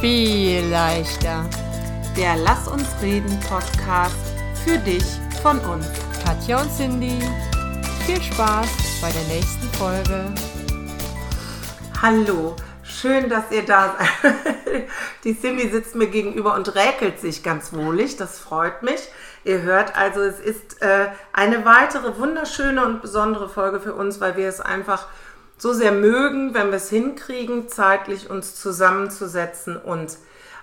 viel leichter. Der Lass uns reden Podcast für dich von uns. Katja und Cindy, viel Spaß bei der nächsten Folge. Hallo, schön, dass ihr da seid. Die Cindy sitzt mir gegenüber und räkelt sich ganz wohlig. Das freut mich. Ihr hört also, es ist äh, eine weitere wunderschöne und besondere Folge für uns, weil wir es einfach so sehr mögen, wenn wir es hinkriegen, zeitlich uns zusammenzusetzen und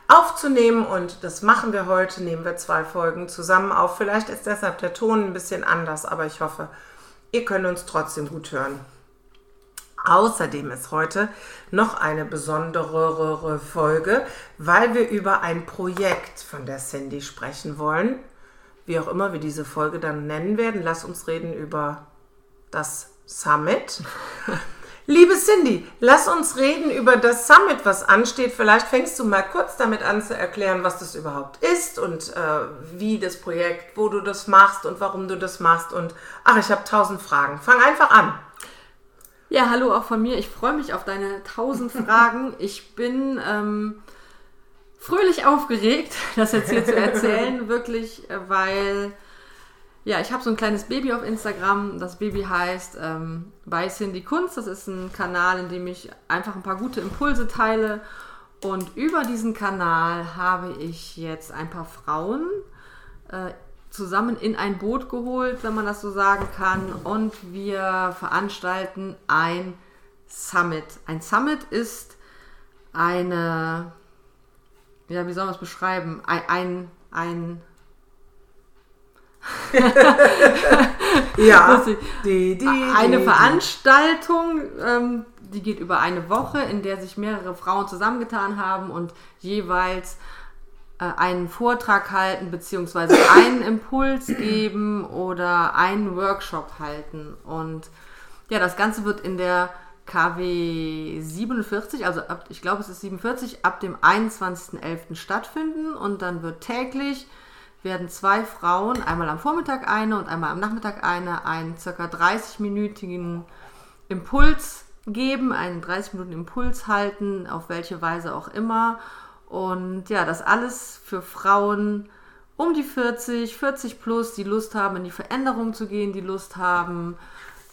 aufzunehmen. Und das machen wir heute, nehmen wir zwei Folgen zusammen auf. Vielleicht ist deshalb der Ton ein bisschen anders, aber ich hoffe, ihr könnt uns trotzdem gut hören. Außerdem ist heute noch eine besondere Folge, weil wir über ein Projekt von der Cindy sprechen wollen. Wie auch immer wir diese Folge dann nennen werden. Lass uns reden über das Summit. Liebe Cindy, lass uns reden über das Summit, was ansteht. Vielleicht fängst du mal kurz damit an zu erklären, was das überhaupt ist und äh, wie das Projekt, wo du das machst und warum du das machst. Und ach, ich habe tausend Fragen. Fang einfach an. Ja, hallo auch von mir. Ich freue mich auf deine tausend Fragen. Ich bin ähm, fröhlich aufgeregt, das jetzt hier zu erzählen, wirklich, äh, weil ja, ich habe so ein kleines Baby auf Instagram. Das Baby heißt ähm, bei Cindy Kunst. Das ist ein Kanal, in dem ich einfach ein paar gute Impulse teile. Und über diesen Kanal habe ich jetzt ein paar Frauen äh, zusammen in ein Boot geholt, wenn man das so sagen kann. Und wir veranstalten ein Summit. Ein Summit ist eine, ja, wie soll man es beschreiben? Ein, ein, ein ja, die, die, eine die, Veranstaltung, ähm, die geht über eine Woche, in der sich mehrere Frauen zusammengetan haben und jeweils äh, einen Vortrag halten, beziehungsweise einen Impuls geben oder einen Workshop halten. Und ja, das Ganze wird in der KW 47, also ab, ich glaube es ist 47, ab dem 21.11. stattfinden und dann wird täglich werden zwei Frauen, einmal am Vormittag eine und einmal am Nachmittag eine, einen circa 30-minütigen Impuls geben, einen 30 Minuten Impuls halten, auf welche Weise auch immer. Und ja, das alles für Frauen um die 40, 40 plus, die Lust haben, in die Veränderung zu gehen, die Lust haben,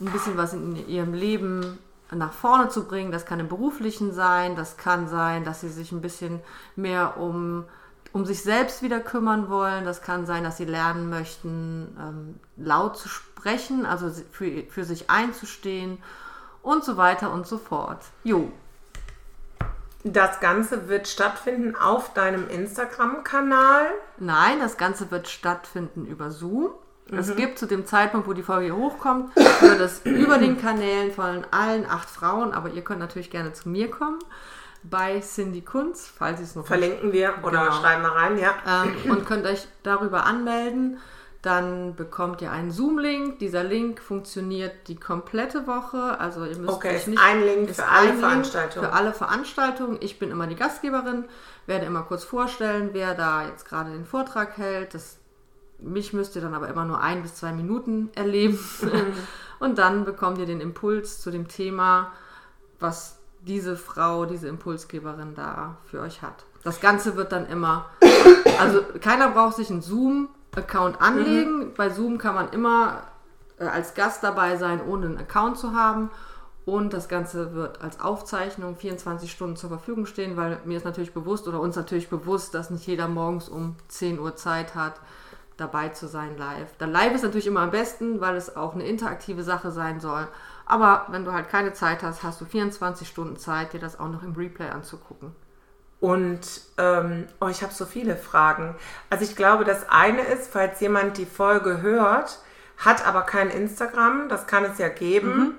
ein bisschen was in ihrem Leben nach vorne zu bringen. Das kann im beruflichen sein, das kann sein, dass sie sich ein bisschen mehr um um sich selbst wieder kümmern wollen. Das kann sein, dass sie lernen möchten, ähm, laut zu sprechen, also für, für sich einzustehen und so weiter und so fort. Jo. Das Ganze wird stattfinden auf deinem Instagram-Kanal? Nein, das Ganze wird stattfinden über Zoom. Mhm. Es gibt zu dem Zeitpunkt, wo die Folge hier hochkommt, wird es über den Kanälen von allen acht Frauen, aber ihr könnt natürlich gerne zu mir kommen bei Cindy Kunz, falls Sie es noch verlinken wir oder genau. schreiben wir rein, ja. Ähm, und könnt euch darüber anmelden. Dann bekommt ihr einen Zoom-Link. Dieser Link funktioniert die komplette Woche. Also ihr müsst okay, euch nicht ein Link für alle Veranstaltungen. Für alle Veranstaltungen. Ich bin immer die Gastgeberin, werde immer kurz vorstellen, wer da jetzt gerade den Vortrag hält. Das, mich müsst ihr dann aber immer nur ein bis zwei Minuten erleben. und dann bekommt ihr den Impuls zu dem Thema, was diese Frau, diese Impulsgeberin da für euch hat. Das Ganze wird dann immer, also keiner braucht sich einen Zoom-Account anlegen. Mhm. Bei Zoom kann man immer äh, als Gast dabei sein, ohne einen Account zu haben. Und das Ganze wird als Aufzeichnung 24 Stunden zur Verfügung stehen, weil mir ist natürlich bewusst oder uns natürlich bewusst, dass nicht jeder morgens um 10 Uhr Zeit hat, dabei zu sein live. Dann live ist natürlich immer am besten, weil es auch eine interaktive Sache sein soll. Aber wenn du halt keine Zeit hast, hast du 24 Stunden Zeit, dir das auch noch im Replay anzugucken. Und ähm, oh, ich habe so viele Fragen. Also ich glaube, das eine ist, falls jemand die Folge hört, hat aber kein Instagram, das kann es ja geben, mhm.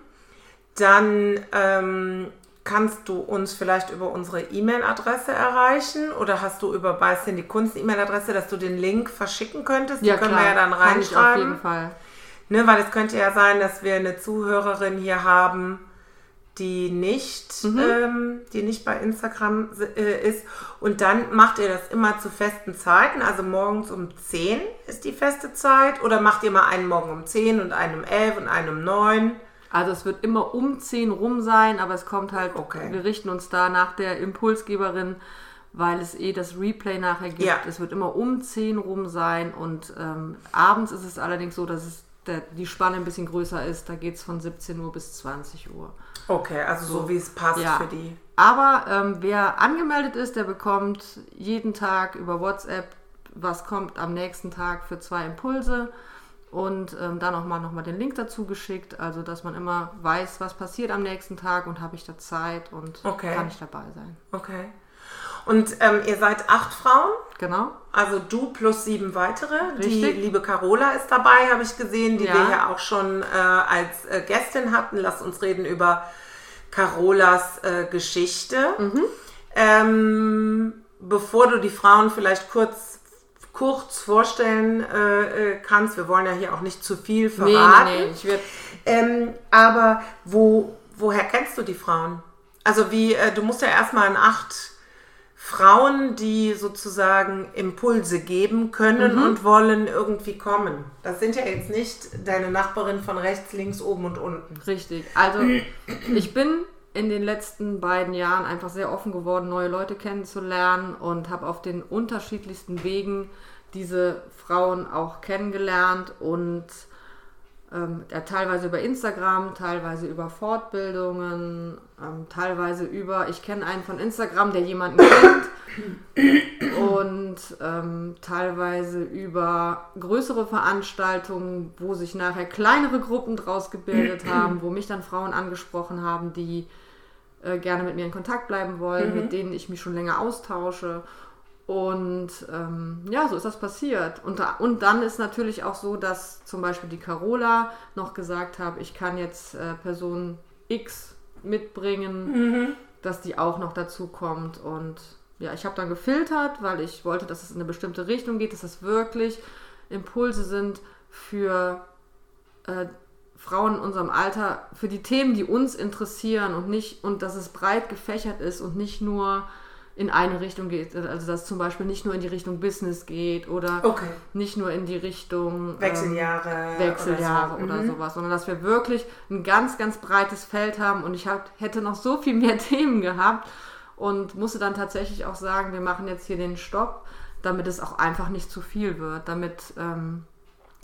dann ähm, kannst du uns vielleicht über unsere E-Mail-Adresse erreichen oder hast du über Beißen die Kunst E-Mail-Adresse, dass du den Link verschicken könntest? Ja, die können klar. wir ja dann reinschreiben. Kann ich auf jeden Fall. Ne, weil es könnte ja sein, dass wir eine Zuhörerin hier haben, die nicht, mhm. ähm, die nicht bei Instagram äh, ist. Und dann macht ihr das immer zu festen Zeiten. Also morgens um 10 ist die feste Zeit. Oder macht ihr mal einen Morgen um 10 und einen um 11 und einen um 9? Also es wird immer um 10 rum sein, aber es kommt halt, okay. wir richten uns da nach der Impulsgeberin weil es eh das Replay nachher gibt. Ja. Es wird immer um 10 rum sein und ähm, abends ist es allerdings so, dass es der, die Spanne ein bisschen größer ist. Da geht es von 17 Uhr bis 20 Uhr. Okay, also so, wie es passt Ja. für die. Aber ähm, wer angemeldet ist, der bekommt jeden Tag über WhatsApp, was kommt am nächsten Tag für zwei Impulse. Und ähm, dann auch mal nochmal den Link dazu geschickt, also dass man immer weiß, was passiert am nächsten Tag und habe ich da Zeit und Okay. kann ich dabei sein. Okay. Und ähm, ihr seid acht Frauen, Genau. also du plus sieben weitere. Die Richtig. liebe Carola ist dabei, habe ich gesehen, die Ja. wir ja auch schon äh, als äh, Gästin hatten. Lass uns reden über Carolas äh, Geschichte. Mhm. Ähm, bevor du die Frauen vielleicht kurz, kurz vorstellen äh, äh, kannst, wir wollen ja hier auch nicht zu viel verraten. nee, nee. Ich werd, Ähm, aber wo, woher kennst du die Frauen? Also wie, äh, du musst ja erstmal an acht Frauen, die sozusagen Impulse geben können Mhm. und wollen irgendwie kommen. Das sind ja jetzt nicht deine Nachbarin von rechts, links, oben und unten. Richtig. Also ich bin in den letzten beiden Jahren einfach sehr offen geworden, neue Leute kennenzulernen und habe auf den unterschiedlichsten Wegen diese Frauen auch kennengelernt und ähm, ja, teilweise über Instagram, teilweise über Fortbildungen, ähm, teilweise über, ich kenne einen von Instagram, der jemanden kennt und ähm, teilweise über größere Veranstaltungen, wo sich nachher kleinere Gruppen draus gebildet haben, wo mich dann Frauen angesprochen haben, die äh, gerne mit mir in Kontakt bleiben wollen, mit denen ich mich schon länger austausche. Und ähm, ja, so ist das passiert. Und, und dann ist natürlich auch so, dass zum Beispiel die Carola noch gesagt hat, ich kann jetzt äh, Person X mitbringen, dass die auch noch dazu kommt. Und ja, ich habe dann gefiltert, weil ich wollte, dass es in eine bestimmte Richtung geht, dass das wirklich Impulse sind für äh, Frauen in unserem Alter, für die Themen, die uns interessieren und nicht, und dass es breit gefächert ist und nicht nur in eine Richtung geht. Also dass zum Beispiel nicht nur in die Richtung Business geht oder Okay. nicht nur in die Richtung ähm, Wechseljahre. Wechseljahre oder oder, so. Mhm. sowas, sondern dass wir wirklich ein ganz, ganz breites Feld haben und ich hab, hätte noch so viel mehr Themen gehabt und musste dann tatsächlich auch sagen, wir machen jetzt hier den Stopp, damit es auch einfach nicht zu viel wird, damit, ähm,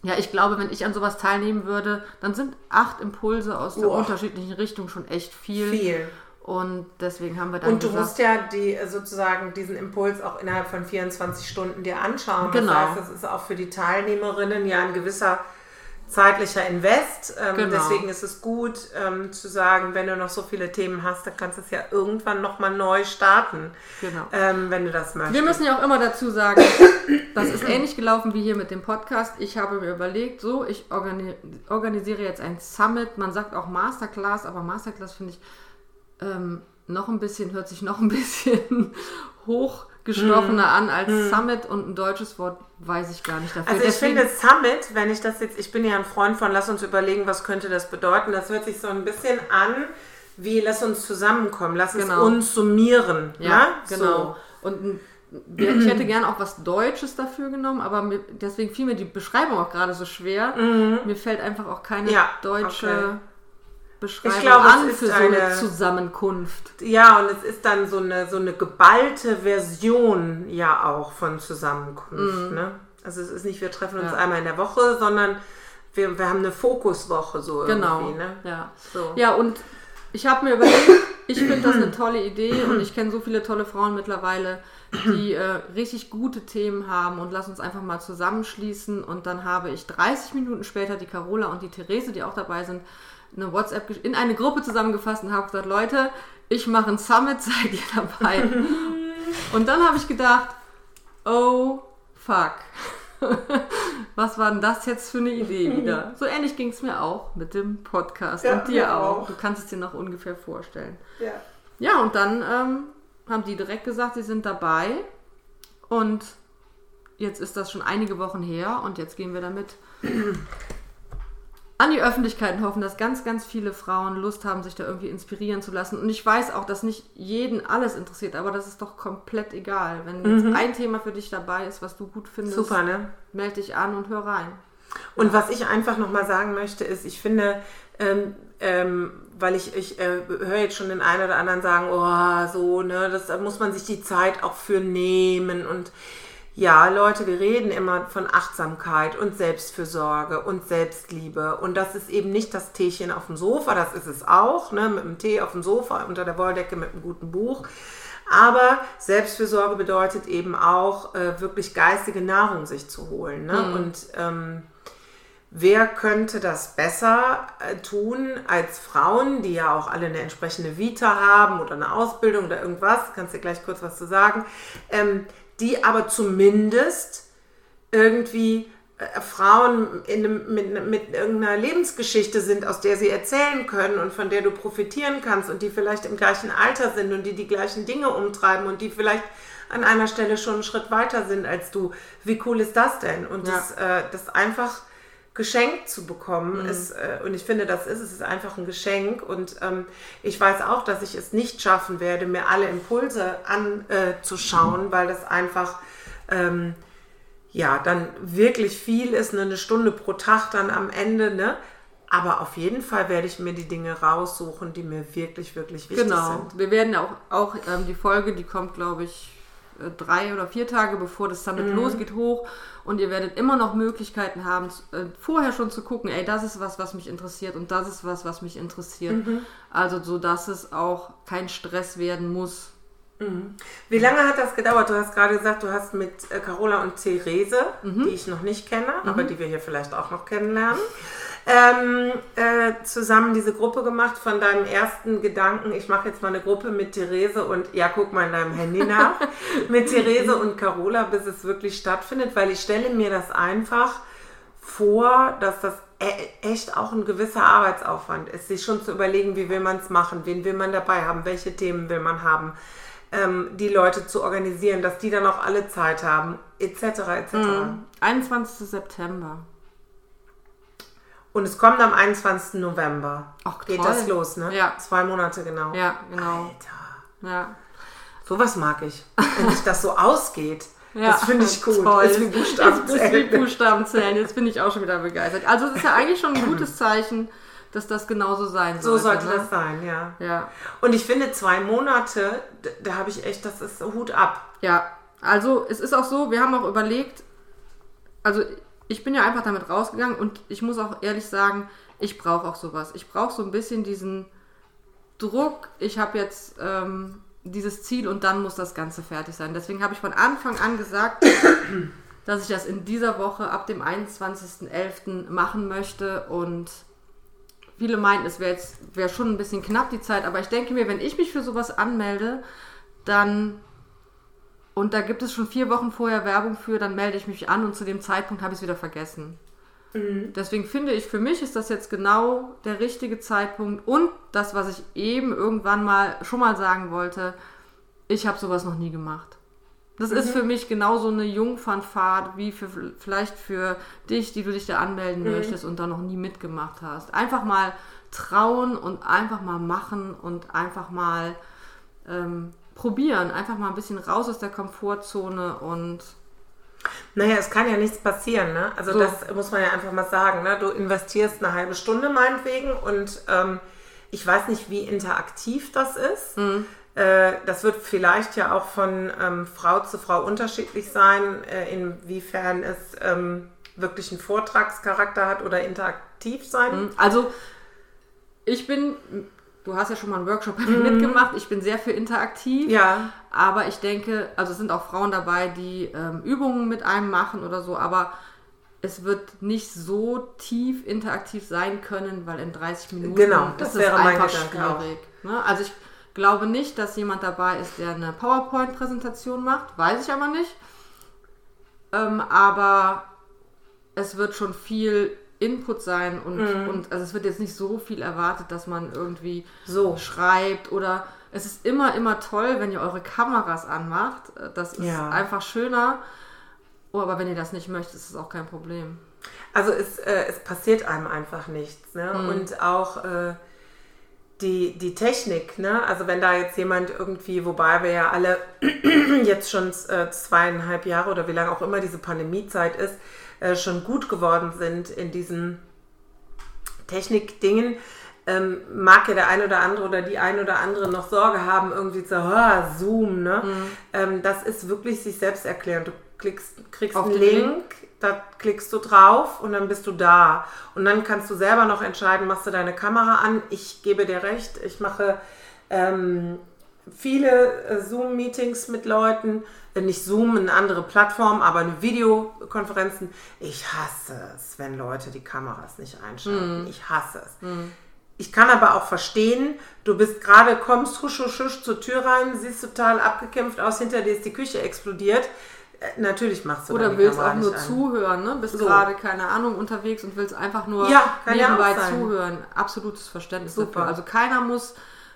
ja, ich glaube, wenn ich an sowas teilnehmen würde, dann sind acht Impulse aus der Uah. unterschiedlichen Richtung schon echt viel. Viel. Und deswegen haben wir dann Und du gesagt, musst ja die äh, sozusagen diesen Impuls auch innerhalb von 24 Stunden dir anschauen. Genau. Das heißt, das ist auch für die Teilnehmerinnen ja ein gewisser zeitlicher Invest. Ähm, Genau. Deswegen ist es gut ähm, zu sagen, wenn du noch so viele Themen hast, dann kannst du es ja irgendwann nochmal neu starten, Genau. ähm, wenn du das möchtest. Wir müssen ja auch immer dazu sagen, das ist ähnlich gelaufen wie hier mit dem Podcast. Ich habe mir überlegt, so, ich organi organisiere jetzt ein Summit. Man sagt auch Masterclass, aber Masterclass finde ich ähm, noch ein bisschen, hört sich noch ein bisschen hochgestochener an als Summit und ein deutsches Wort weiß ich gar nicht dafür. Also ich Deswegen- finde Summit, wenn ich das jetzt, ich bin ja ein Freund von, lass uns überlegen, was könnte das bedeuten. Das hört sich so ein bisschen an, wie lass uns zusammenkommen, lass Genau. uns summieren. Ja, ne? genau. Und ein- wir- ich hätte gerne auch was Deutsches dafür genommen, aber mir, deswegen fiel mir die Beschreibung auch gerade so schwer. Mir fällt einfach auch keine Mhm. Ja, deutsche okay. Beschreibung Ich glaube, an ist für so eine- eine Zusammenkunft. Ja, und es ist dann so eine, so eine geballte Version ja auch von Zusammenkunft. Ne? Also es ist nicht, wir treffen uns Mhm. Ja. einmal in der Woche, sondern wir, wir haben eine Fokuswoche so Genau. irgendwie. Ne? Ja. So. ja, und ich habe mir überlegt, ich finde das eine tolle Idee und ich kenne so viele tolle Frauen mittlerweile, die äh, richtig gute Themen haben und lass uns einfach mal zusammenschließen. Und dann habe ich 30 Minuten später die Carola und die Therese, die auch dabei sind, eine WhatsApp in eine Gruppe zusammengefasst und habe gesagt, Leute, ich mache ein Summit, seid ihr dabei? und dann habe ich gedacht, oh fuck. Was war denn das jetzt für eine Idee wieder? So ähnlich ging es mir auch mit dem Podcast Ja, und dir auch. auch. Du kannst es dir noch ungefähr vorstellen. Ja. Ja, und dann ähm, haben die direkt gesagt, sie sind dabei. Und jetzt ist das schon einige Wochen her und jetzt gehen wir damit an die Öffentlichkeit und hoffen, dass ganz, ganz viele Frauen Lust haben, sich da irgendwie inspirieren zu lassen. Und ich weiß auch, dass nicht jeden alles interessiert, aber das ist doch komplett egal. Wenn jetzt ein Thema für dich dabei ist, was du gut findest, Super, ne? melde dich an und hör rein. Und was ich einfach nochmal sagen möchte, ist, ich finde, ähm, ähm, weil ich, ich äh, höre jetzt schon den einen oder anderen sagen, oh, so, ne, das, da muss man sich die Zeit auch für nehmen und ja, Leute, wir reden immer von Achtsamkeit und Selbstfürsorge und Selbstliebe. Und das ist eben nicht das Teechen auf dem Sofa, das ist es auch, ne, mit dem Tee auf dem Sofa unter der Wolldecke mit einem guten Buch. Aber Selbstfürsorge bedeutet eben auch, äh, wirklich geistige Nahrung sich zu holen. Ne? Mhm. Und ähm, wer könnte das besser äh, tun als Frauen, die ja auch alle eine entsprechende Vita haben oder eine Ausbildung oder irgendwas, kannst du gleich kurz was zu sagen, ähm, die aber zumindest irgendwie äh, Frauen in, mit, mit irgendeiner Lebensgeschichte sind, aus der sie erzählen können und von der du profitieren kannst und die vielleicht im gleichen Alter sind und die die gleichen Dinge umtreiben und die vielleicht an einer Stelle schon einen Schritt weiter sind als du. Wie cool ist das denn? Und ja. das, äh, das einfach geschenkt zu bekommen mhm. ist, äh, und ich finde, das ist es, ist einfach ein Geschenk und ähm, ich weiß auch, dass ich es nicht schaffen werde, mir alle Impulse anzuschauen, äh, weil das einfach ähm, ja dann wirklich viel ist, ne, eine Stunde pro Tag dann am Ende, ne? Aber auf jeden Fall werde ich mir die Dinge raussuchen, die mir wirklich, wirklich wichtig genau. sind. Genau. Wir werden auch, auch ähm, die Folge, die kommt, glaube ich, drei oder vier Tage bevor das Summit mhm. losgeht, hoch. Und ihr werdet immer noch Möglichkeiten haben, äh, vorher schon zu gucken, ey, das ist was, was mich interessiert und das ist was, was mich interessiert. Mhm. Also so, dass es auch kein Stress werden muss. Mhm. Wie lange hat das gedauert? Du hast gerade gesagt, du hast mit äh, Carola und Therese, mhm. die ich noch nicht kenne, aber mhm. die wir hier vielleicht auch noch kennenlernen, ähm, äh, zusammen diese Gruppe gemacht von deinem ersten Gedanken, ich mache jetzt mal eine Gruppe mit Therese und, ja, guck mal in deinem Handy nach, mit Therese und Carola, bis es wirklich stattfindet, weil ich stelle mir das einfach vor, dass das e-, echt auch ein gewisser Arbeitsaufwand ist, sich schon zu überlegen, wie will man es machen, wen will man dabei haben, welche Themen will man haben, ähm, die Leute zu organisieren, dass die dann auch alle Zeit haben, etc. etc. Mhm. 21. September. Und es kommt am 21. November. Ach, Geht das los, ne? Ja. Zwei Monate genau. Ja, genau. Alter. Ja. Sowas mag ich. Wenn sich das so ausgeht. Ja, das finde ich cool. Toll. Das ist wie Buchstabenzählen. Das ist wie Buchstabenzählen. Jetzt bin ich auch schon wieder begeistert. Also es ist ja eigentlich schon ein gutes Zeichen, dass das genauso sein soll. So sollte ne? das sein, ja. ja. Und ich finde, zwei Monate, da, da habe ich echt, das ist Hut ab. Ja, also es ist auch so, wir haben auch überlegt, also ich bin ja einfach damit rausgegangen und ich muss auch ehrlich sagen, ich brauche auch sowas. Ich brauche so ein bisschen diesen Druck. Ich habe jetzt ähm, dieses Ziel und dann muss das Ganze fertig sein. Deswegen habe ich von Anfang an gesagt, dass ich das in dieser Woche ab dem 21.11. machen möchte und viele meinten, es wäre wär schon ein bisschen knapp die Zeit, aber ich denke mir, wenn ich mich für sowas anmelde, dann und da gibt es schon vier Wochen vorher Werbung für, dann melde ich mich an und zu dem Zeitpunkt habe ich es wieder vergessen. Mhm. Deswegen finde ich, für mich ist das jetzt genau der richtige Zeitpunkt und das, was ich eben irgendwann mal schon mal sagen wollte, ich habe sowas noch nie gemacht. Das mhm. ist für mich genauso eine Jungfernfahrt wie für, vielleicht für dich, die du dich da anmelden mhm. möchtest und da noch nie mitgemacht hast. Einfach mal trauen und einfach mal machen und einfach mal ähm, probieren. Einfach mal ein bisschen raus aus der Komfortzone und. Naja, es kann ja nichts passieren, ne? Also so. das muss man ja einfach mal sagen, ne? Du investierst eine halbe Stunde meinetwegen und ähm, ich weiß nicht, wie interaktiv das ist. Mhm. Äh, das wird vielleicht ja auch von ähm, Frau zu Frau unterschiedlich sein, äh, inwiefern es ähm, wirklich einen Vortragscharakter hat oder interaktiv sein. Mhm. Also ich bin du hast ja schon mal einen Workshop mhm. mitgemacht. Ich bin sehr für interaktiv. Ja. Aber ich denke, also es sind auch Frauen dabei, die ähm, Übungen mit einem machen oder so, aber es wird nicht so tief interaktiv sein können, weil in 30 Minuten genau, das ist wäre es einfach schwierig. Ne? Also ich glaube nicht, dass jemand dabei ist, der eine PowerPoint-Präsentation macht. Weiß ich aber nicht. Ähm, aber es wird schon viel Input sein und, mhm. und also es wird jetzt nicht so viel erwartet, dass man irgendwie so schreibt oder es ist immer, immer toll, wenn ihr eure Kameras anmacht. Das ist ja. einfach schöner. Oh, aber wenn ihr das nicht möchtet, ist es auch kein Problem. Also es, äh, es passiert einem einfach nichts. Ne? Mhm. Und auch äh, die, die Technik, ne? also wenn da jetzt jemand irgendwie, wobei wir ja alle jetzt schon äh, zweieinhalb Jahre oder wie lange auch immer diese Pandemiezeit ist, äh, schon gut geworden sind in diesen Technikdingen. ähm, mag ja der ein oder andere oder die ein oder andere noch Sorge haben, irgendwie zu, oh, Zoom, ne? Mhm. Ähm, das ist wirklich sich selbst erklären. Du klickst, kriegst Auf einen Link, Link. da klickst du drauf und dann bist du da. Und dann kannst du selber noch entscheiden, machst du deine Kamera an. Ich gebe dir recht, ich mache ähm, viele äh, Zoom-Meetings mit Leuten, nicht Zoom, eine andere Plattform, aber eine Videokonferenzen. Ich hasse es, wenn Leute die Kameras nicht einschalten. Ich hasse es. Ich kann aber auch verstehen, du bist gerade, kommst husch, husch, husch zur Tür rein, siehst total abgekämpft aus, hinter dir ist die Küche explodiert. Äh, natürlich machst du Oder willst auch nur an. zuhören, ne? Bist So. gerade, keine Ahnung, unterwegs und willst einfach nur Ja, ja nebenbei sein. zuhören. Absolutes Verständnis Super. dafür. Also keiner muss,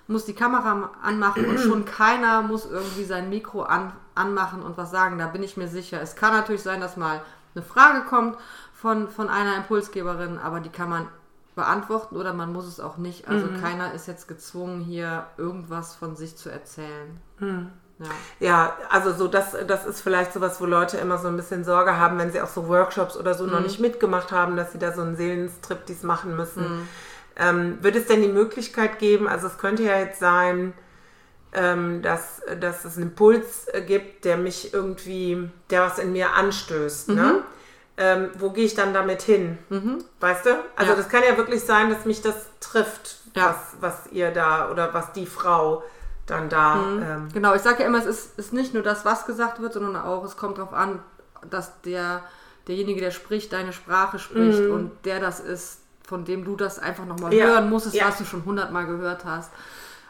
muss die Kamera anmachen und schon keiner muss irgendwie sein Mikro an, anmachen und was sagen. Da bin ich mir sicher. Es kann natürlich sein, dass mal eine Frage kommt von, von einer Impulsgeberin, aber die kann man beantworten oder man muss es auch nicht. Also Mhm. keiner ist jetzt gezwungen, hier irgendwas von sich zu erzählen. Mhm. Ja. Ja, also so das, das ist vielleicht sowas, wo Leute immer so ein bisschen Sorge haben, wenn sie auch so Workshops oder so noch Mhm. nicht mitgemacht haben, dass sie da so einen Seelenstrip dies machen müssen. Ähm, wird es denn die Möglichkeit geben, also es könnte ja jetzt sein, ähm, dass, dass es einen Impuls äh, gibt, der mich irgendwie, der was in mir anstößt. Mhm. Ne? Ähm, wo gehe ich dann damit hin? Weißt du? Also Ja. das kann ja wirklich sein, dass mich das trifft, Ja. was, was ihr da oder was die Frau dann da. Ähm, Genau, ich sage ja immer, es ist, ist nicht nur das, was gesagt wird, sondern auch, es kommt darauf an, dass der, derjenige, der spricht, deine Sprache spricht und der das ist, von dem du das einfach nochmal. Ja, hören musstest, ja. was du schon hundertmal gehört hast.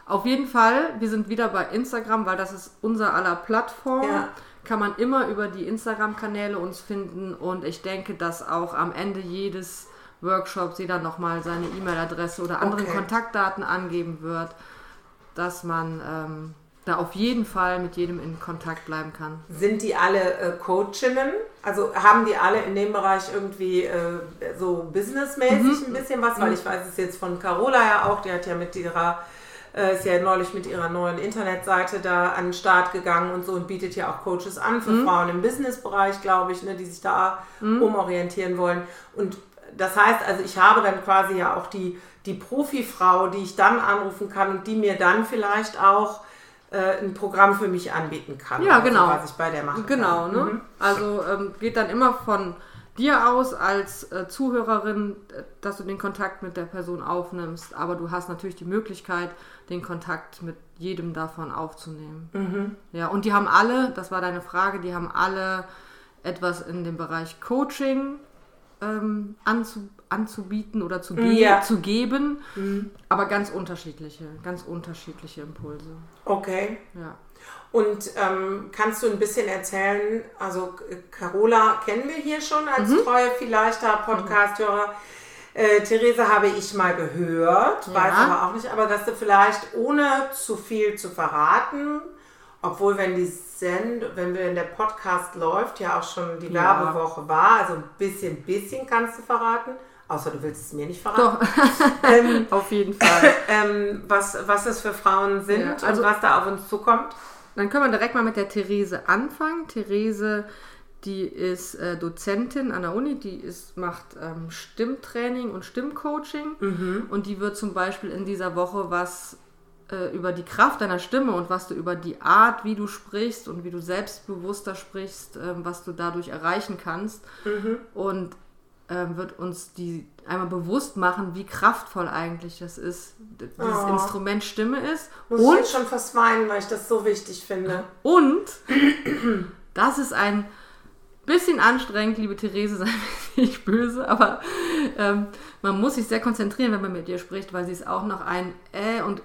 Auf jeden Fall, wir sind wieder bei Instagram, weil das ist unser aller Plattform. Ja. Kann man immer über die Instagram-Kanäle uns finden und ich denke, dass auch am Ende jedes Workshops jeder nochmal seine E-Mail-Adresse oder andere Okay. Kontaktdaten angeben wird, dass man ähm, da auf jeden Fall mit jedem in Kontakt bleiben kann. Sind die alle äh, Coachinnen? Also haben die alle in dem Bereich irgendwie äh, so businessmäßig ein bisschen was? Weil ich weiß es jetzt von Carola ja auch, die hat ja mit ihrer, äh, ist ja neulich mit ihrer neuen Internetseite da an den Start gegangen und so und bietet ja auch Coaches an für Frauen im Businessbereich, glaube ich, ne, die sich da umorientieren wollen. Und das heißt, also ich habe dann quasi ja auch die, die Profifrau, die ich dann anrufen kann und die mir dann vielleicht auch äh, ein Programm für mich anbieten kann. Ja, Also, genau. was ich bei der machen Genau, ne? Mhm. Also ähm, geht dann immer von dir aus als äh, Zuhörerin, äh, dass du den Kontakt mit der Person aufnimmst, aber du hast natürlich die Möglichkeit, den Kontakt mit jedem davon aufzunehmen. Mhm. Ja, und die haben alle, das war deine Frage, die haben alle etwas in dem Bereich Coaching ähm, anzu, anzubieten oder zu, ge Ja. zu geben, Mhm. aber ganz unterschiedliche, ganz unterschiedliche Impulse. Okay. Ja. Und ähm, kannst du ein bisschen erzählen, also äh, Carola kennen wir hier schon als Mhm. treue vielleicht Podcast-Hörer. Äh, Therese habe ich mal gehört, Ja. weiß aber auch nicht, aber dass du vielleicht ohne zu viel zu verraten, obwohl wenn die Send, wenn wir in der Podcast läuft, ja auch schon die Ja. Werbewoche war, also ein bisschen, bisschen kannst du verraten, außer du willst es mir nicht verraten. Doch, Ähm, auf jeden Fall. ähm, was, was es für Frauen sind Ja, also- und was da auf uns zukommt. Dann können wir direkt mal mit der Therese anfangen. Therese, die ist äh, Dozentin an der Uni, die ist, macht ähm, Stimmtraining und Stimmcoaching und die wird zum Beispiel in dieser Woche was äh, über die Kraft deiner Stimme und was du über die Art, wie du sprichst und wie du selbstbewusster sprichst, ähm, was du dadurch erreichen kannst und ähm, wird uns die einmal bewusst machen, wie kraftvoll eigentlich das ist, dieses Oh. Instrument Stimme ist Muss ich und jetzt schon fast weinen, weil ich das so wichtig finde. und das ist ein bisschen anstrengend, liebe Therese, sei mir nicht böse, aber ähm, man muss sich sehr konzentrieren, wenn man mit ihr spricht, weil sie ist auch noch ein Ä- und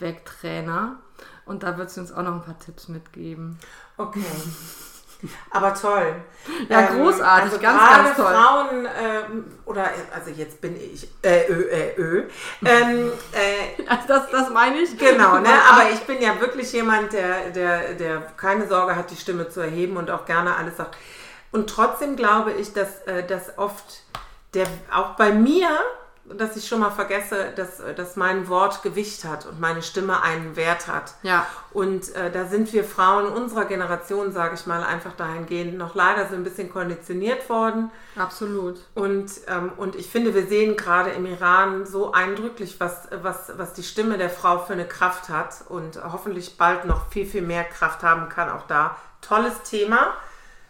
Ö-Wegtrainer. Und da wird sie uns auch noch ein paar Tipps mitgeben. Okay. Aber toll. Ja, großartig, also ganz, ganz toll. Frauen, ähm, oder, also jetzt bin ich, äh, ö, äh, ö. Ähm, äh, Also das, das meine ich. Genau, ne? Aber ich bin ja wirklich jemand, der, der, der keine Sorge hat, die Stimme zu erheben und auch gerne alles sagt. Und trotzdem glaube ich, dass, äh, dass oft der, auch bei mir dass ich schon mal vergesse, dass, dass mein Wort Gewicht hat und meine Stimme einen Wert hat. Ja. Und äh, da sind wir Frauen unserer Generation, sage ich mal, einfach dahingehend noch leider so ein bisschen konditioniert worden. Absolut. Und, ähm, und ich finde, wir sehen gerade im Iran so eindrücklich, was, was, was die Stimme der Frau für eine Kraft hat und hoffentlich bald noch viel, viel mehr Kraft haben kann. Auch da tolles Thema.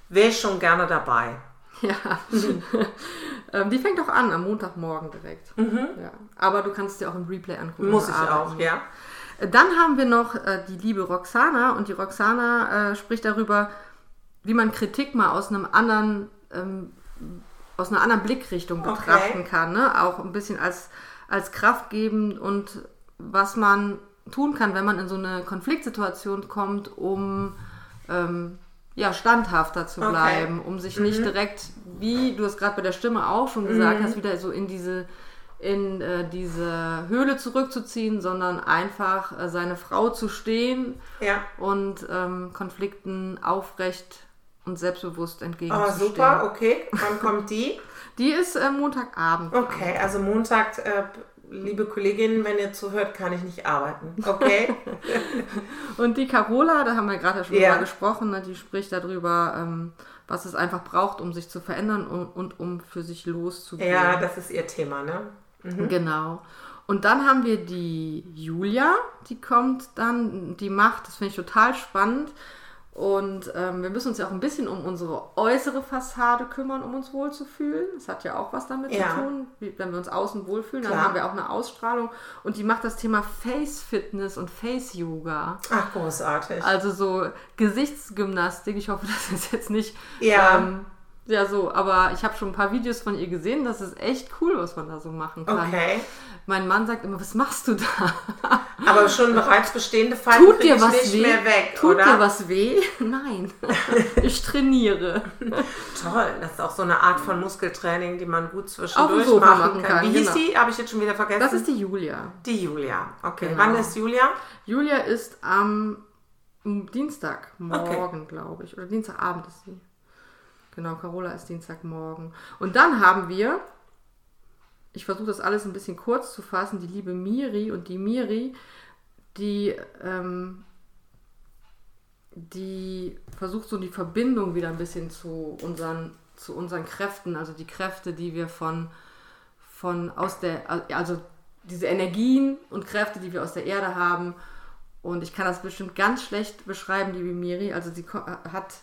Wäre ich schon gerne dabei. Ja. ähm, die fängt auch an am Montagmorgen direkt. Ja. Aber du kannst dir auch im Replay angucken. Muss ich arbeiten. auch, ja. Äh, Dann haben wir noch äh, die liebe Roxana und die Roxana äh, spricht darüber, wie man Kritik mal aus einem anderen, ähm, aus einer anderen Blickrichtung Okay. betrachten kann. Ne? Auch ein bisschen als, als kraftgebend und was man tun kann, wenn man in so eine Konfliktsituation kommt, um ähm, ja, standhafter zu Okay. bleiben, um sich nicht direkt, wie du es gerade bei der Stimme auch schon gesagt hast, wieder so in diese in äh, diese Höhle zurückzuziehen, sondern einfach äh, seine Frau zu stehen Ja. und ähm, Konflikten aufrecht und selbstbewusst Aber entgegenzustehen. super, okay. Wann kommt die? Die ist äh, Montagabend. Okay, also Montag, äh, liebe Kolleginnen, wenn ihr zuhört, kann ich nicht arbeiten. Okay? Und die Carola, da haben wir gerade schon Ja. drüber gesprochen, ne, die spricht darüber, ähm, was es einfach braucht, um sich zu verändern und, und um für sich loszugehen. ja, das ist ihr Thema, ne? Genau. Und dann haben wir die Julia, die kommt dann, die macht, das finde ich total spannend. Und ähm, wir müssen uns ja auch ein bisschen um unsere äußere Fassade kümmern, um uns wohlzufühlen. Das hat ja auch was damit Ja. zu tun. Wie, wenn wir uns außen wohlfühlen, dann Klar. haben wir auch eine Ausstrahlung. Und die macht das Thema Face Fitness und Face Yoga. Ach, großartig. Also so Gesichtsgymnastik. Ich hoffe, das ist jetzt nicht. Ja. Ähm, ja, so, aber ich habe schon ein paar Videos von ihr gesehen. Das ist echt cool, was man da so machen kann. Okay. Mein Mann sagt immer, was machst du da? Aber schon bereits bestehende Falten Tut dir was nicht weh? mehr weg, Tut oder? dir was weh? Nein. ich trainiere. Toll, das ist auch so eine Art von Muskeltraining, die man gut zwischendurch Sofa machen machen kann. kann, Wie hieß genau. die? Habe ich jetzt schon wieder vergessen. Das ist die Julia. die Julia. Okay, Genau. wann ist Julia? Julia ist am Dienstagmorgen, glaube ich. Oder Dienstagabend ist sie. Genau, Carola ist Dienstagmorgen. Und dann haben wir, ich versuche das alles ein bisschen kurz zu fassen, die liebe Miri. Und die Miri, die, ähm, die versucht so die Verbindung wieder ein bisschen zu unseren, zu unseren Kräften, also die Kräfte, die wir von, von aus der, also diese Energien und Kräfte, die wir aus der Erde haben. Und ich kann das bestimmt ganz schlecht beschreiben, liebe Miri. Also sie hat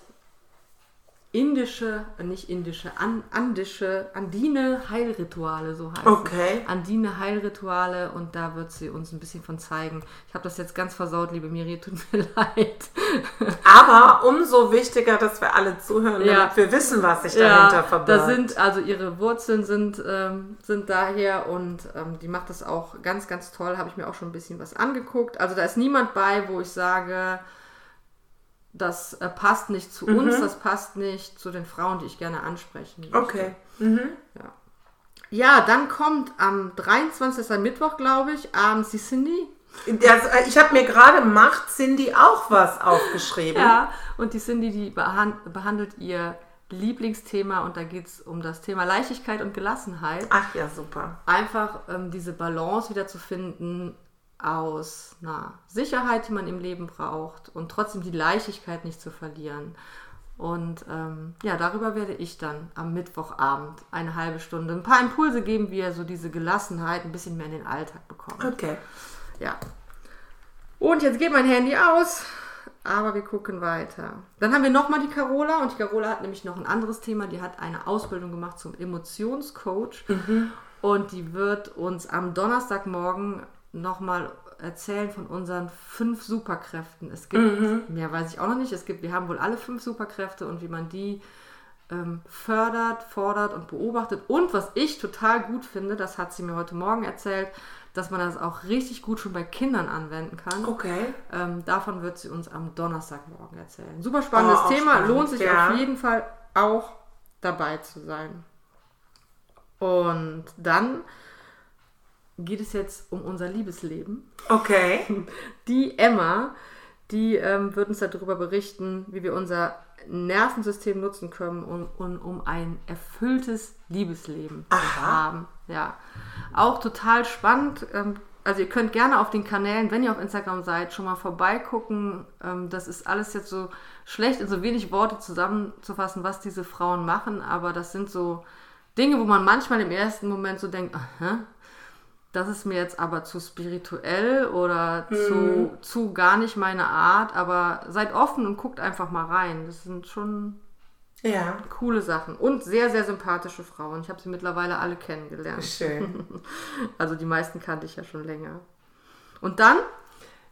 indische, äh, nicht indische, an, andische, andine Heilrituale, so heißt Okay. es. Andine Heilrituale und da wird sie uns ein bisschen von zeigen. Ich habe das jetzt ganz versaut, liebe Miri, tut mir leid. Aber umso wichtiger, dass wir alle zuhören, damit Ja. wir wissen, was sich dahinter Ja, verbirgt. da sind, also ihre Wurzeln sind, ähm, sind daher und ähm, die macht das auch ganz, ganz toll. Habe ich mir auch schon ein bisschen was angeguckt. Also da ist niemand bei, wo ich sage, das äh, passt nicht zu uns, das passt nicht zu den Frauen, die ich gerne ansprechen möchte. okay. Ja, dann kommt am 23. ist ein Mittwoch, glaube ich, abends die Cindy. Das, äh, ich habe mir gerade macht Cindy auch was aufgeschrieben. Ja, und die Cindy, die behan behandelt ihr Lieblingsthema und da geht es um das Thema Leichtigkeit und Gelassenheit. Ach ja, super. einfach ähm, diese Balance wieder zu finden aus einer Sicherheit, die man im Leben braucht und trotzdem die Leichtigkeit nicht zu verlieren. Und ähm, ja, darüber werde ich dann am Mittwochabend eine halbe Stunde ein paar Impulse geben, wie er so diese Gelassenheit ein bisschen mehr in den Alltag bekommt. Okay. Ja. Und jetzt geht mein Handy aus, aber wir gucken weiter. Dann haben wir nochmal die Carola und die Carola hat nämlich noch ein anderes Thema. Die hat eine Ausbildung gemacht zum Emotionscoach und die wird uns am Donnerstagmorgen nochmal erzählen von unseren fünf Superkräften. Es gibt, mehr weiß ich auch noch nicht, es gibt, wir haben wohl alle fünf Superkräfte und wie man die ähm, fördert, fordert und beobachtet. Und was ich total gut finde, das hat sie mir heute Morgen erzählt, dass man das auch richtig gut schon bei Kindern anwenden kann. Okay. Ähm, davon wird sie uns am Donnerstagmorgen erzählen. Super spannendes Oh, Thema, spannend, lohnt sich ja. auf jeden Fall auch dabei zu sein. Und dann geht es jetzt um unser Liebesleben. Okay. Die Emma, Die ähm, wird uns darüber berichten, wie wir unser Nervensystem nutzen können, um, um, um ein erfülltes Liebesleben Aha. zu haben. Ja, auch total spannend. Ähm, also ihr könnt gerne auf den Kanälen, wenn ihr auf Instagram seid, schon mal vorbeigucken. Ähm, das ist alles jetzt so schlecht in so wenig Worte zusammenzufassen, was diese Frauen machen, aber das sind so Dinge, wo man manchmal im ersten Moment so denkt, aha, das ist mir jetzt aber zu spirituell oder zu, zu gar nicht meine Art, aber seid offen und guckt einfach mal rein. Das sind schon Ja, coole Sachen und sehr, sehr sympathische Frauen. Ich habe sie mittlerweile alle kennengelernt. schön. Also die meisten kannte ich ja schon länger. Und dann,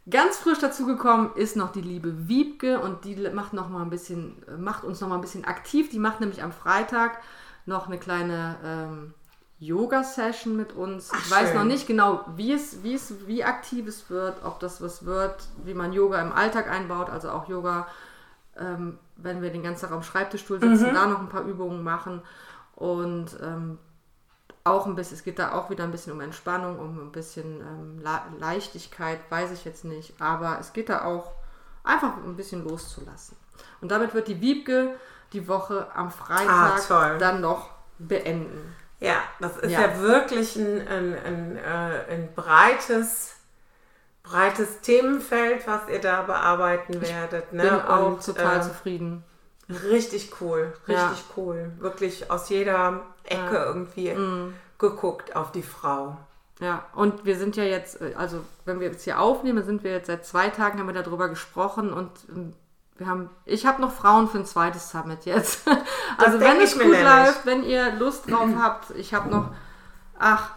ganz frisch dazugekommen, ist noch die liebe Wiebke und die macht, noch mal ein bisschen, macht uns noch mal ein bisschen aktiv. Die macht nämlich am Freitag noch eine kleine ähm, Yoga-Session mit uns. Ach, ich weiß schön. noch nicht genau, wie es, wie es, wie aktiv es wird, ob das was wird, wie man Yoga im Alltag einbaut, also auch Yoga, ähm, wenn wir den ganzen Tag am Schreibtischstuhl sitzen, da noch ein paar Übungen machen und ähm, auch ein bisschen, es geht da auch wieder ein bisschen um Entspannung, um ein bisschen ähm, Le Leichtigkeit, weiß ich jetzt nicht, aber es geht da auch einfach ein bisschen loszulassen. Und damit wird die Wiebke die Woche am Freitag Ah, dann noch beenden. Ja, das ist ja, Ja. wirklich ein, ein, ein, äh, ein breites, breites Themenfeld, was ihr da bearbeiten werdet. Ne? Bin auch total äh, zufrieden. Richtig cool, richtig Ja. cool. Wirklich aus jeder Ecke irgendwie Mhm. geguckt auf die Frau. Ja, und wir sind ja jetzt, äh, also wenn wir jetzt hier aufnehmen, sind wir jetzt seit zwei Tagen, haben wir darüber gesprochen und ähm, wir haben, ich habe noch Frauen für ein zweites Summit jetzt. Also wenn es gut läuft, wenn ihr Lust drauf habt, ich habe noch, ach,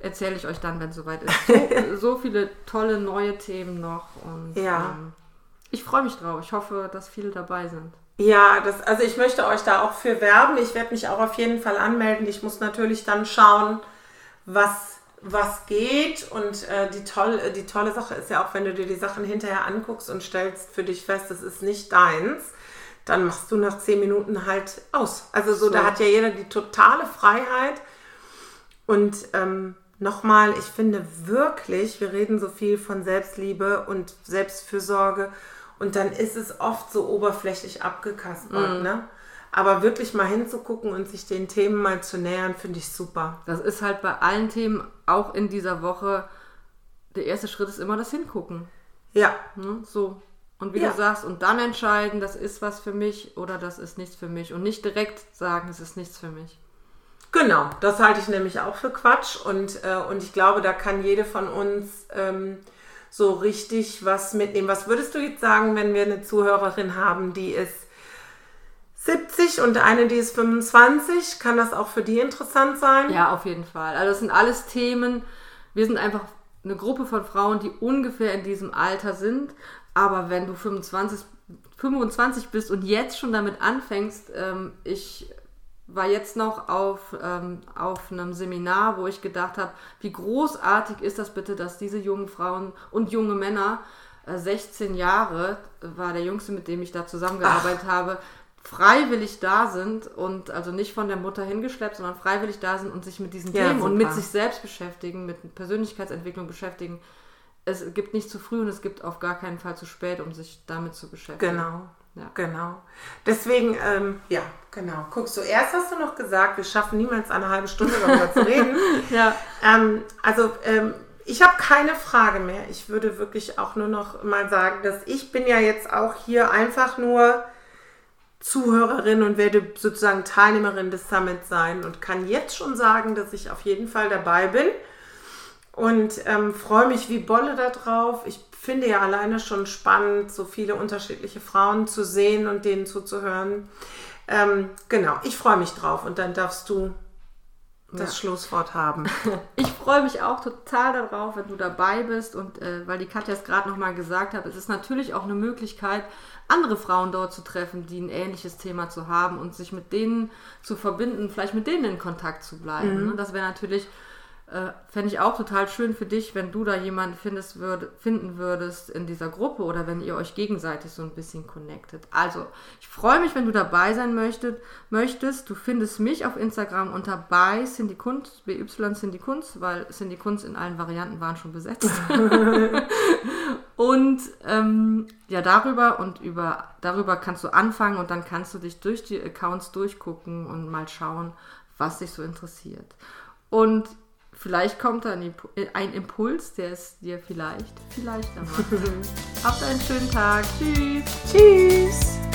erzähle ich euch dann, wenn es soweit ist. So, so viele tolle neue Themen noch und Ja. ähm, ich freue mich drauf. Ich hoffe, dass viele dabei sind. Ja, das, also ich möchte euch da auch für werben. Ich werde mich auch auf jeden Fall anmelden. Ich muss natürlich dann schauen, was, was geht. Und äh, die, toll, die tolle Sache ist ja auch, wenn du dir die Sachen hinterher anguckst und stellst für dich fest, es ist nicht deins, dann machst du nach zehn Minuten halt aus. Also so, So. da hat ja jeder die totale Freiheit. Und ähm, nochmal, ich finde wirklich, wir reden so viel von Selbstliebe und Selbstfürsorge und dann ist es oft so oberflächlich abgekaspert, ne? Aber wirklich mal hinzugucken und sich den Themen mal zu nähern, finde ich super. Das ist halt bei allen Themen, auch in dieser Woche, der erste Schritt ist immer das Hingucken. Ja, Ne? So. Und wie Ja. du sagst, und dann entscheiden, das ist was für mich oder das ist nichts für mich. Und nicht direkt sagen, es ist nichts für mich. genau. Das halte ich nämlich auch für Quatsch und, äh, und ich glaube, da kann jede von uns ähm, so richtig was mitnehmen. Was würdest du jetzt sagen, wenn wir eine Zuhörerin haben, die ist 70 und eine, die ist 25? Kann das auch für die interessant sein? Ja, auf jeden Fall. Also das sind alles Themen. Wir sind einfach eine Gruppe von Frauen, die ungefähr in diesem Alter sind. Aber wenn du 25, 25 bist und jetzt schon damit anfängst, ähm, ich war jetzt noch auf, ähm, auf einem Seminar, wo ich gedacht habe, wie großartig ist das bitte, dass diese jungen Frauen und junge Männer, äh, 16 Jahre war der Jüngste, mit dem ich da zusammengearbeitet habe, freiwillig da sind und also nicht von der Mutter hingeschleppt, sondern freiwillig da sind und sich mit diesen Ja, Themen und super. mit sich selbst beschäftigen, mit Persönlichkeitsentwicklung beschäftigen. Es gibt nicht zu früh und es gibt auf gar keinen Fall zu spät, um sich damit zu beschäftigen. Genau. Ja. Genau. Deswegen, ähm, ja, genau. Guckst du, erst hast du noch gesagt, wir schaffen niemals eine halbe Stunde darüber zu reden. Ja. Ähm, also, ähm, ich habe keine Frage mehr. Ich würde wirklich auch nur noch mal sagen, dass ich bin ja jetzt auch hier einfach nur Zuhörerin und werde sozusagen Teilnehmerin des Summits sein und kann jetzt schon sagen, dass ich auf jeden Fall dabei bin und ähm, freue mich wie Bolle darauf. Ich finde ja alleine schon spannend, so viele unterschiedliche Frauen zu sehen und denen zuzuhören. Ähm, genau, ich freue mich drauf und dann darfst du das Ja. Schlusswort haben. Ich freue mich auch total darauf, wenn du dabei bist und äh, weil die Katja es gerade nochmal gesagt hat, es ist natürlich auch eine Möglichkeit, andere Frauen dort zu treffen, die ein ähnliches Thema zu haben und sich mit denen zu verbinden, vielleicht mit denen in Kontakt zu bleiben. Ne? Das wäre natürlich Äh, Fände ich auch total schön für dich, wenn du da jemanden findest, würd, finden würdest in dieser Gruppe oder wenn ihr euch gegenseitig so ein bisschen connectet. Also, ich freue mich, wenn du dabei sein möchtet, möchtest. Du findest mich auf Instagram unter bei Cindy Kunst, BY Cindy Kunst, weil Cindy Kunst in allen Varianten waren schon besetzt. und ähm, ja, darüber und über darüber kannst du anfangen und dann kannst du dich durch die Accounts durchgucken und mal schauen, was dich so interessiert. Und Vielleicht kommt da ein Impuls, der es dir vielleicht, vielleicht dann macht. Habt einen schönen Tag. Tschüss. Tschüss.